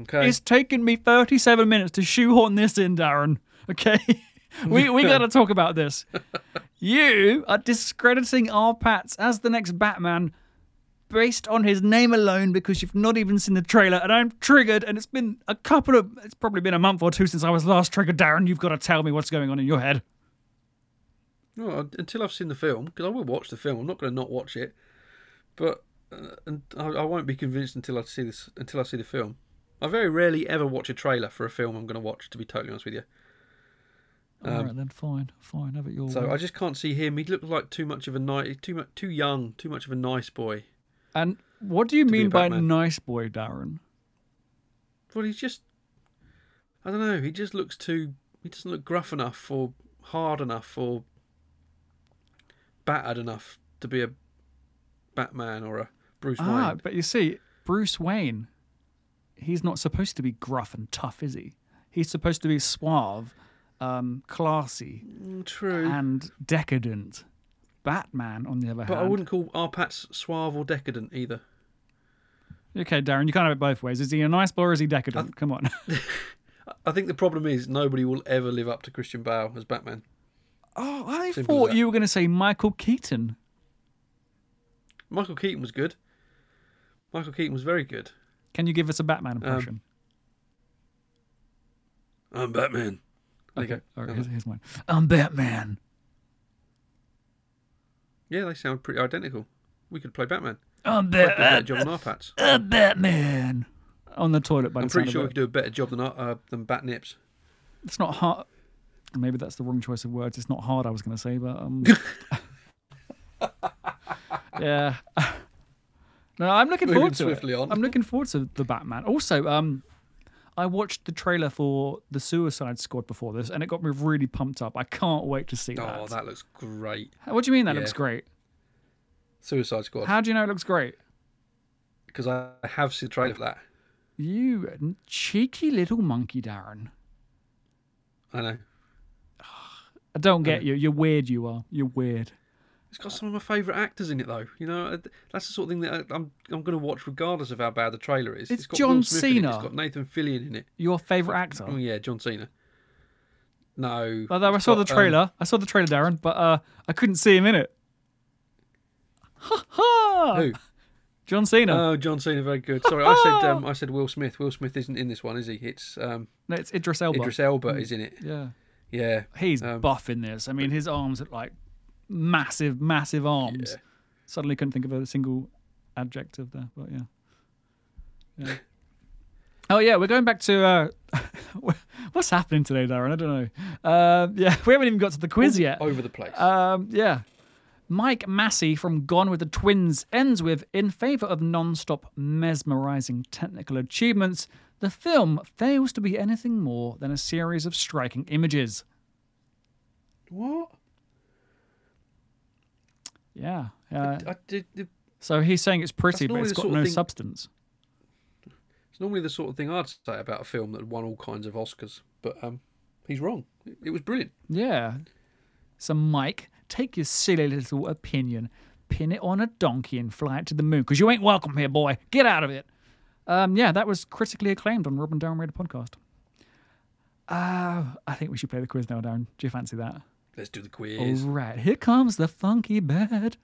Okay, It's taken me 37 minutes to shoehorn this in, Darren. Okay? *laughs* we we got to talk about this. *laughs* You are discrediting our Pats as the next Batman based on his name alone because you've not even seen the trailer and I'm triggered and it's been a couple of it's probably been a month or two since I was last triggered Darren you've got to tell me what's going on in your head Well, until I've seen the film, because I will watch the film. I'm not going to not watch it, but uh, and I, I won't be convinced until I see this. Until I see the film. I very rarely ever watch a trailer for a film I'm going to watch. To be totally honest with you, all right then fine fine have it your Um, so way. I just can't see him. He looks like too much of a nice, too much, too young, too much of a nice boy. and what do you mean by nice boy Darren Well, he's just, I don't know. He just looks too. He doesn't look gruff enough or hard enough or battered enough to be a Batman or a Bruce Ah, Wayne. but you see, Bruce Wayne, he's not supposed to be gruff and tough, is he? He's supposed to be suave, um, classy, Mm, True. and decadent. Batman, on the other hand But I wouldn't call our Pats suave or decadent either. Okay, Darren, you can't have it both ways. Is he a nice boy or is he decadent? Come on. *laughs* *laughs* I think the problem is nobody will ever live up to Christian Bale as Batman. Oh, I Simple thought you were going to say Michael Keaton. Michael Keaton was good. Michael Keaton was very good. Can you give us a Um, Batman impression? I'm Batman. There okay, all right, here's, here's mine. I'm Batman. Yeah, they sound pretty identical. We could play Batman. I'm a better Batman. job than our Pats. *laughs* I'm Batman. On the toilet, by I'm pretty sure we could do a better job than our, uh, than Bat Nips. It's not hard. Maybe that's the wrong choice of words. It's not hard. I was going to say, but um, *laughs* yeah. *laughs* No, I'm looking Moving forward to swiftly it. on. I'm looking forward to the Batman. Also, um, I watched the trailer for the Suicide Squad before this, and it got me really pumped up. I can't wait to see Oh, that. that looks great. What do you mean that Yeah. looks great? Suicide Squad. How do you know it looks great? Because I have seen the trailer for that. You cheeky little monkey, Darren. I know. I don't get you. You're weird. You are. You're weird. It's got some of my favourite actors in it, though. You know, that's the sort of thing that I- I'm I'm going to watch regardless of how bad the trailer is. It's got John Will it, Cena. It's got Nathan Fillion in it. Your favorite actor? Oh yeah, John Cena. No. Although I saw the got, um, trailer, I saw the trailer, Darren, but uh, I couldn't see him in it. Ha ha! who? John Cena. Oh, John Cena, very good. Sorry, I said um, I said Will Smith. Will Smith isn't in this one, is he? It's um, no, it's Idris Elba. Idris Elba is in it. Yeah, Yeah. he's Um, buff in this. I mean, his arms are like massive, massive arms. Yeah. Suddenly, couldn't think of a single adjective there, but yeah. yeah. *laughs* oh yeah, we're going back to uh, *laughs* what's happening today, Darren? I don't know. Uh, yeah, *laughs* we haven't even got to the quiz yet. Over the place. Um, yeah. Mike Massie from Gone with the Twins ends with In favour of non stop mesmerising technical achievements, the film fails to be anything more than a series of striking images. what? Yeah. Uh, I did. the- so he's saying it's pretty, but it's got no thing- substance. It's normally the sort of thing I'd say about a film that won all kinds of Oscars, but um, he's wrong. It, it was brilliant. Yeah. So, Mike, take your silly little opinion, pin it on a donkey, and fly it to the moon, because you ain't welcome here, boy. Get out of it. Um, yeah, that was critically acclaimed on Robin Darren Radio podcast. Uh, I think we should play the quiz now, Darren. Do you fancy that? Let's do the quiz. All right, here comes the funky bed.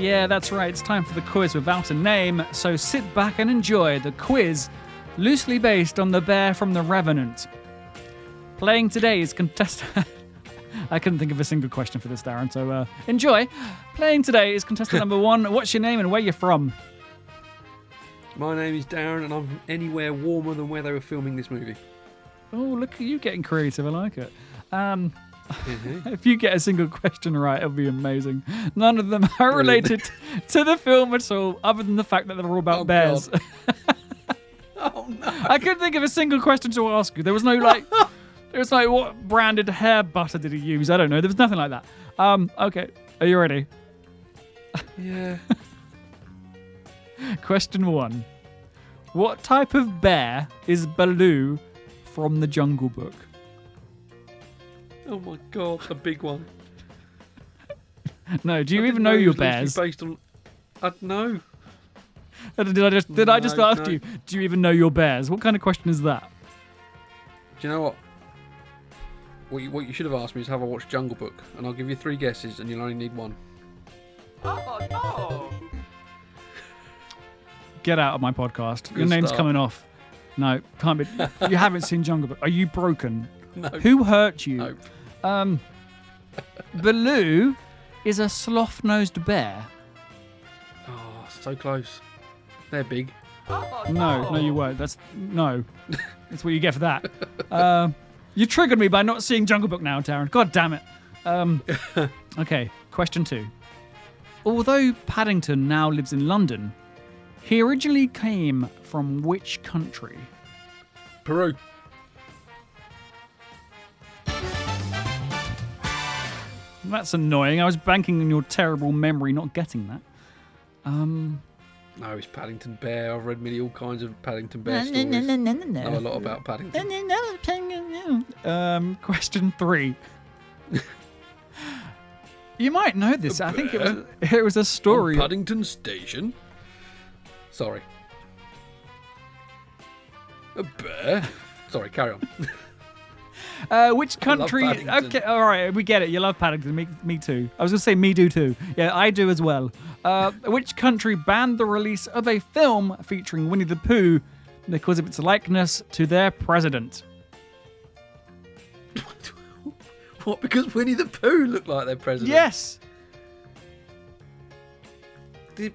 Yeah, that's right. It's time for the quiz without a name. So sit back and enjoy the quiz, loosely based on the bear from The Revenant. Playing today is contestant. *laughs* I couldn't think of a single question for this, Darren. So uh, enjoy. Playing today is contestant number *laughs* one. What's your name and where you're from? My name is Darren, and I'm from anywhere warmer than where they were filming this movie. Oh, look at you getting creative. I like it. Um, Mhm. *laughs* if you get a single question right, it'll be amazing. None of them are related to the film at all, other than the fact that they're all about Oh, bears. *laughs* Oh no! I couldn't think of a single question to ask you. There was no like, *laughs* there was like, what branded hair butter did he use? I don't know. There was nothing like that. Um, okay, are you ready? Yeah. Question one: What type of bear is Baloo from the Jungle Book? Oh my God, a big one. No, do you I even didn't know your was loosely bears? Based on, I know. Uh, Did I just did I just ask no. you? Do you even know your bears? What kind of question is that? Do you know what? What you, what you should have asked me is have I watched Jungle Book, and I'll give you three guesses, and you'll only need one. Oh no! Get out of my podcast. Your name's start. coming off. No, can't be. *laughs* you haven't seen Jungle Book. Are you broken? No. Who hurt you? Nope. Um, Baloo is a sloth-nosed bear. Oh, so close. They're big. No, no, you won't. That's no. That's what you get for that. Um, you triggered me by not seeing Jungle Book now, Darren. God damn it. Um, *laughs* okay, question two. Although Paddington now lives in London, he originally came from which country? Peru. That's annoying. I was banking on your terrible memory not getting that. Um, No, it's Paddington Bear. I've read many all kinds of Paddington Bear stories. Know a lot about Paddington. Um, question three. you might know this. I think it was it was a story. On Paddington Station. Sorry. A bear. Sorry, carry on. *laughs* Uh, which country? Okay, all right, we get it. You love Paddington. Me, me too. I was gonna say me do too. Yeah, I do as well. Uh, which country banned the release of a film featuring Winnie the Pooh because of its likeness to their president? *laughs* what? Because Winnie the Pooh looked like their president? Yes. Did,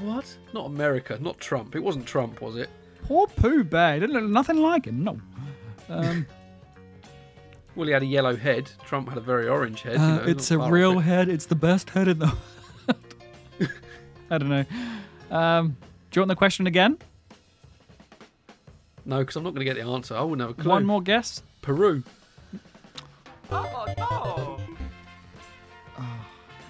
what? Not America. Not Trump. It wasn't Trump, was it? Poor Pooh Bear. Didn't look nothing like him. No. Um, He had a yellow head. Trump had a very orange head. you Uh, know, it's a real it. head. It's the best head in the. *laughs* I don't know. Um, do you want the question again? No, because I'm not going to get the answer. I wouldn't have a clue. One more guess. Peru.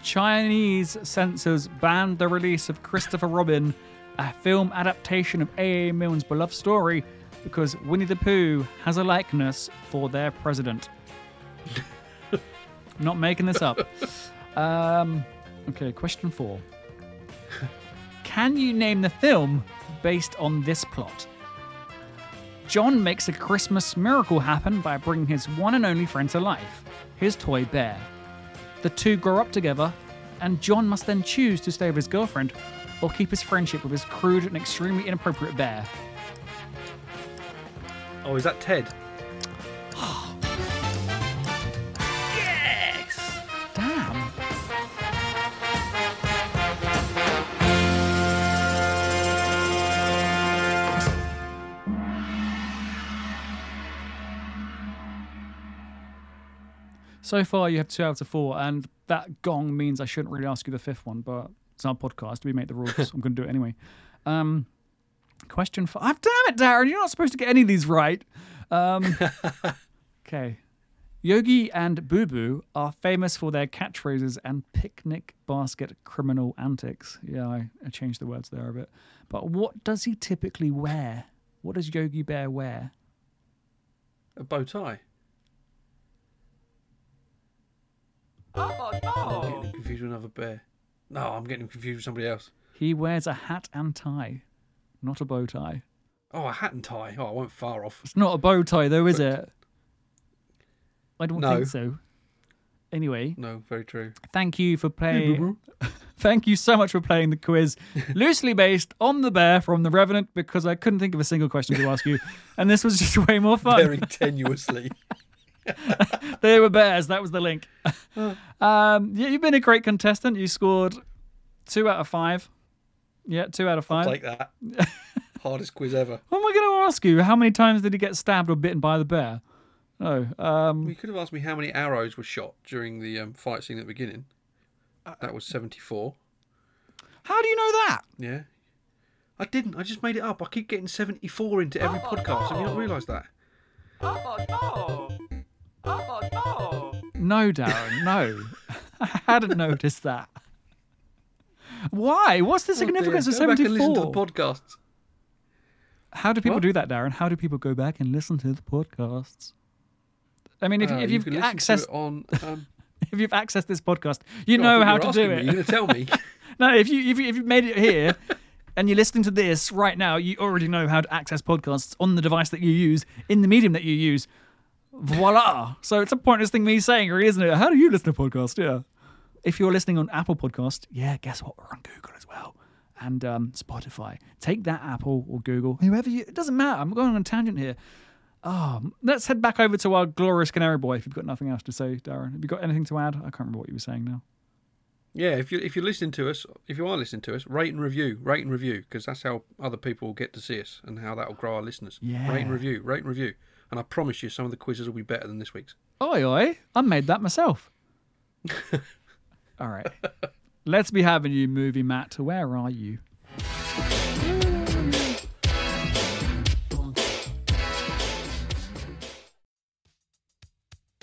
Chinese censors banned the release of Christopher Robin, a film adaptation of A.A. Milne's beloved story, because Winnie the Pooh has a likeness for their president. *laughs* Not making this up. Um, okay, question four. Can you name the film based on this plot? John makes a Christmas miracle happen by bringing his one and only friend to life, his toy bear. The two grow up together, and John must then choose to stay with his girlfriend or keep his friendship with his crude and extremely inappropriate bear. Oh, is that Ted? So far, you have two out of four, and that gong means I shouldn't really ask you the fifth one, but it's our podcast. We make the rules. *laughs* I'm going to do it anyway. Um, question five. Damn it, Darren! You're not supposed to get any of these right. Um, *laughs* okay. Yogi and Boo Boo are famous for their catchphrases and picnic basket criminal antics. Yeah, I, I changed the words there a bit. But what does he typically wear? What does Yogi Bear wear? A bow tie. I'm getting him confused with another bear. No, I'm getting him confused with somebody else. He wears a hat and tie, not a bow tie. Oh, a hat and tie. Oh, I went far off. It's not a bow tie, though, is it? I don't No. think so. Anyway, No, very true. thank you for playing. *laughs* Thank you so much for playing the quiz, *laughs* loosely based on the bear from The Revenant, because I couldn't think of a single question to ask you, and this was just way more fun. Very tenuously. *laughs* *laughs* They were bears. That was the link. *laughs* um, yeah, you've been a great contestant. You scored two out of five. Yeah, two out of five. Take that. *laughs* Hardest quiz ever. What am I going to ask you? How many times did he get stabbed or bitten by the bear? No. um, You could have asked me how many arrows were shot during the um, fight scene at the beginning. That was 74. how do you know that? Yeah. I didn't. I just made it up. I keep getting 74 into every podcast. Have you not realised that? Oh, no, Darren, no. No, Darren. I hadn't noticed that. Why? What's the significance Oh, of dear. Go back and listen to the podcast. How do people What? do that, Darren? How do people go back and listen to the podcasts? I mean, if, Uh, if you you've to accessed on. Um, *laughs* if you've accessed this podcast, you God, know how to do it. Me. You're going to tell me. *laughs* No, if you if you if you've made it here and you're listening to this right now, you already know how to access podcasts on the device that you use in the medium that you use. Voila! So it's a pointless thing me saying, really, isn't it? How do you listen to podcasts? Yeah. If you're listening on Apple Podcast, yeah, guess what? We're on Google as well. And um, Spotify. Take that Apple or Google, whoever you. It doesn't matter. I'm going on a tangent here. Oh, let's head back over to our glorious Canary Boy. If you've got nothing else to say, Darren, have you got anything to add? I can't remember what you were saying now. Yeah, if you if you're listening to us, if you are listening to us, rate and review, rate and review, because that's how other people will get to see us and how that will grow our listeners. Yeah. Rate and review, rate and review, and I promise you, some of the quizzes will be better than this week's. Oi, oi. I made that myself. *laughs* All right. Let's be having you, movie Matt. Where are you?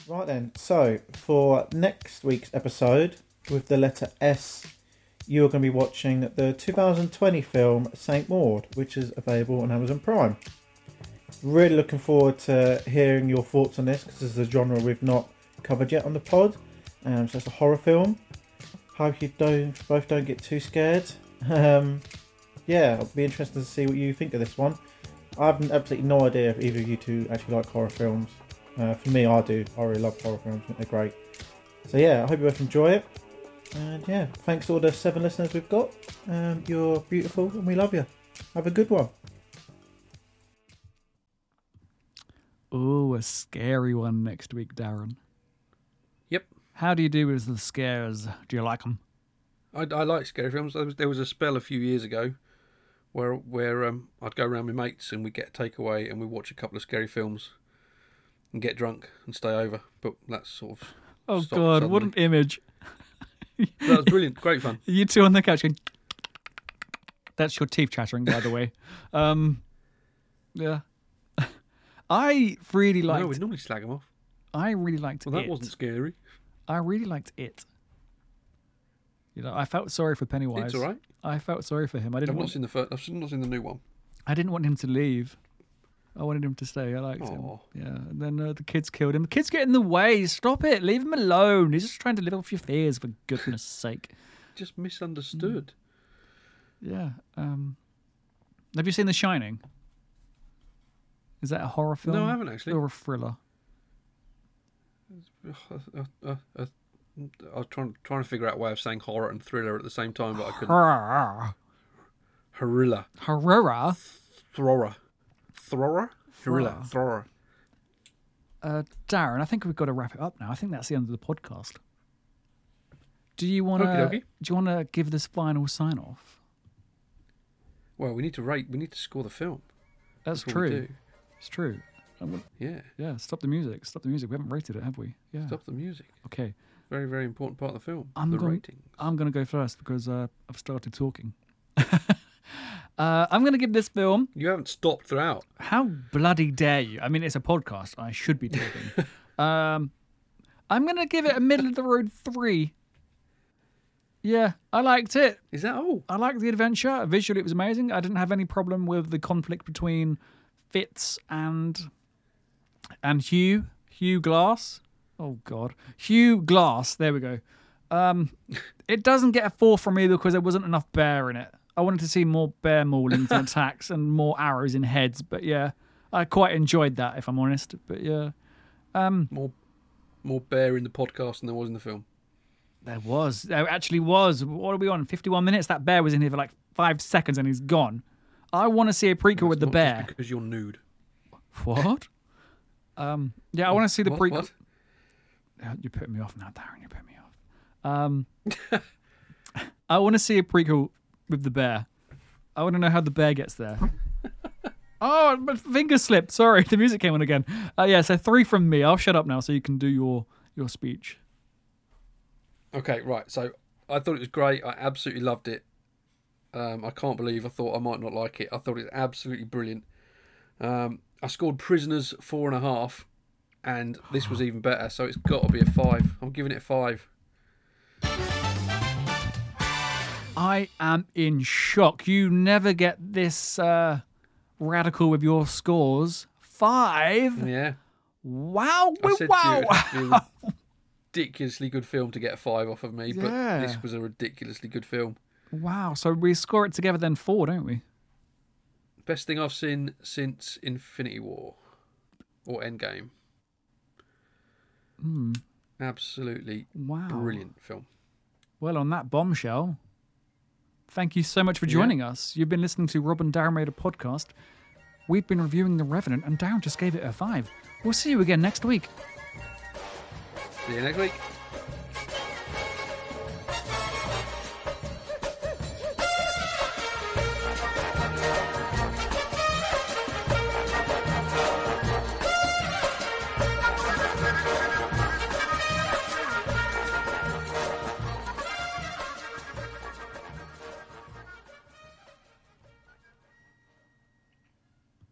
Right then, so for next week's episode with the letter S, you are going to be watching the 2020 film Saint Maud, which is available on Amazon Prime. Really looking forward to hearing your thoughts on this because this is a genre we've not covered yet on the pod. Um, so it's a horror film. Hope you don't both don't get too scared. *laughs* Um, yeah, it'll be interesting to see what you think of this one. I have absolutely no idea if either of you two actually like horror films. Uh, for me, I do. I really love horror films. They're great. So yeah, I hope you both enjoy it. And yeah, thanks to all the seven listeners we've got. Um, you're beautiful and we love you. Have a good one. Oh, a scary one next week, Darren. Yep. How do you do with the scares? Do you like them? I, I like scary films. There was, there was a spell a few years ago where where um, I'd go around with mates and we'd get a takeaway and we'd watch a couple of scary films and get drunk and stay over. But that's sort of Oh, God. What an image. that was brilliant, great fun. *laughs* You two on the couch going... That's your teeth chattering, by the way. *laughs* Um, yeah. I really liked... no, we'd normally slag them off. I really liked it. Well, that it. wasn't scary. I really liked it. You know, I felt sorry for Pennywise. It's all right. I felt sorry for him. I I've didn't not want. seen the first. I've not seen the new one. I didn't want him to leave. I wanted him to stay. I liked Aw. him. Yeah. And then uh, the kids killed him. The kids get in the way. Stop it. Leave him alone. He's just trying to live off your fears, for goodness *laughs* sake. Just misunderstood. Yeah. Um, have you seen The Shining? Is that a horror film? No, I haven't actually. Or a thriller? Uh, uh, uh, I was trying trying to figure out a way of saying horror and thriller at the same time, but I couldn't. *sighs* Horror. Horrilla, Horror. thrower, thrower, horrilla, Thrower. thrower. Uh, Darren, I think we've got to wrap it up now. I think that's the end of the podcast. Do you want to? Do you want to give this final sign off? Well, we need to rate. We need to score the film. That's, That's true. Do. It's true. I'm gonna- Yeah. yeah, stop the music. Stop the music. We haven't rated it, have we? Yeah. Stop the music. Okay. Very, very important part of the film. I'm the going- rating. I'm going to go first because uh, I've started talking. *laughs* uh, I'm going to give this film. You haven't stopped throughout. How bloody dare you? I mean, it's a podcast. I should be talking. *laughs* um, I'm going to give it a middle of the road three. Yeah, I liked it. Is that all? I liked the adventure. Visually, it was amazing. I didn't have any problem with the conflict between Fitz and and Hugh. Hugh Glass. Oh God, Hugh Glass. There we go. Um, it doesn't get a four from me because there wasn't enough bear in it. I wanted to see more bear maulings *laughs* and attacks and more arrows in heads. But yeah, I quite enjoyed that if I'm honest. But yeah, um, More, more bear in the podcast than there was in the film. There was. There actually was. What are we on? 51 minutes? That bear was in here for like five seconds and he's gone. I want to see a prequel with the bear. Because you're nude. What? Um, yeah, I want to see the What? prequel. What? You're putting me off now, Darren. You're putting me off. Um, *laughs* I want to see a prequel with the bear. I want to know how the bear gets there. *laughs* oh, my finger slipped. Sorry, *laughs* the music came on again. Uh, yeah, so three from me. I'll shut up now so you can do your your speech. Okay, right. So I thought it was great. I absolutely loved it. Um, I can't believe I thought I might not like it. I thought it was absolutely brilliant. Um, I scored Prisoners four and a half, and this was even better. So it's got to be a five. I'm giving it a five. I am in shock. You never get this uh, radical with your scores. Five. Yeah. Wow. I said wow. to you, it'd have to be a ridiculously good film to get a five off of me, but Yeah. this was a ridiculously good film. Wow. So we score it together then four, don't we? Best thing I've seen since Infinity War or Endgame. Hmm. Absolutely Wow. brilliant film. Well, on that bombshell, thank you so much for Yeah. joining us. You've been listening to Rob and Darren made a podcast. We've been reviewing The Revenant, and Darren just gave it a five. We'll see you again next week. See you next week.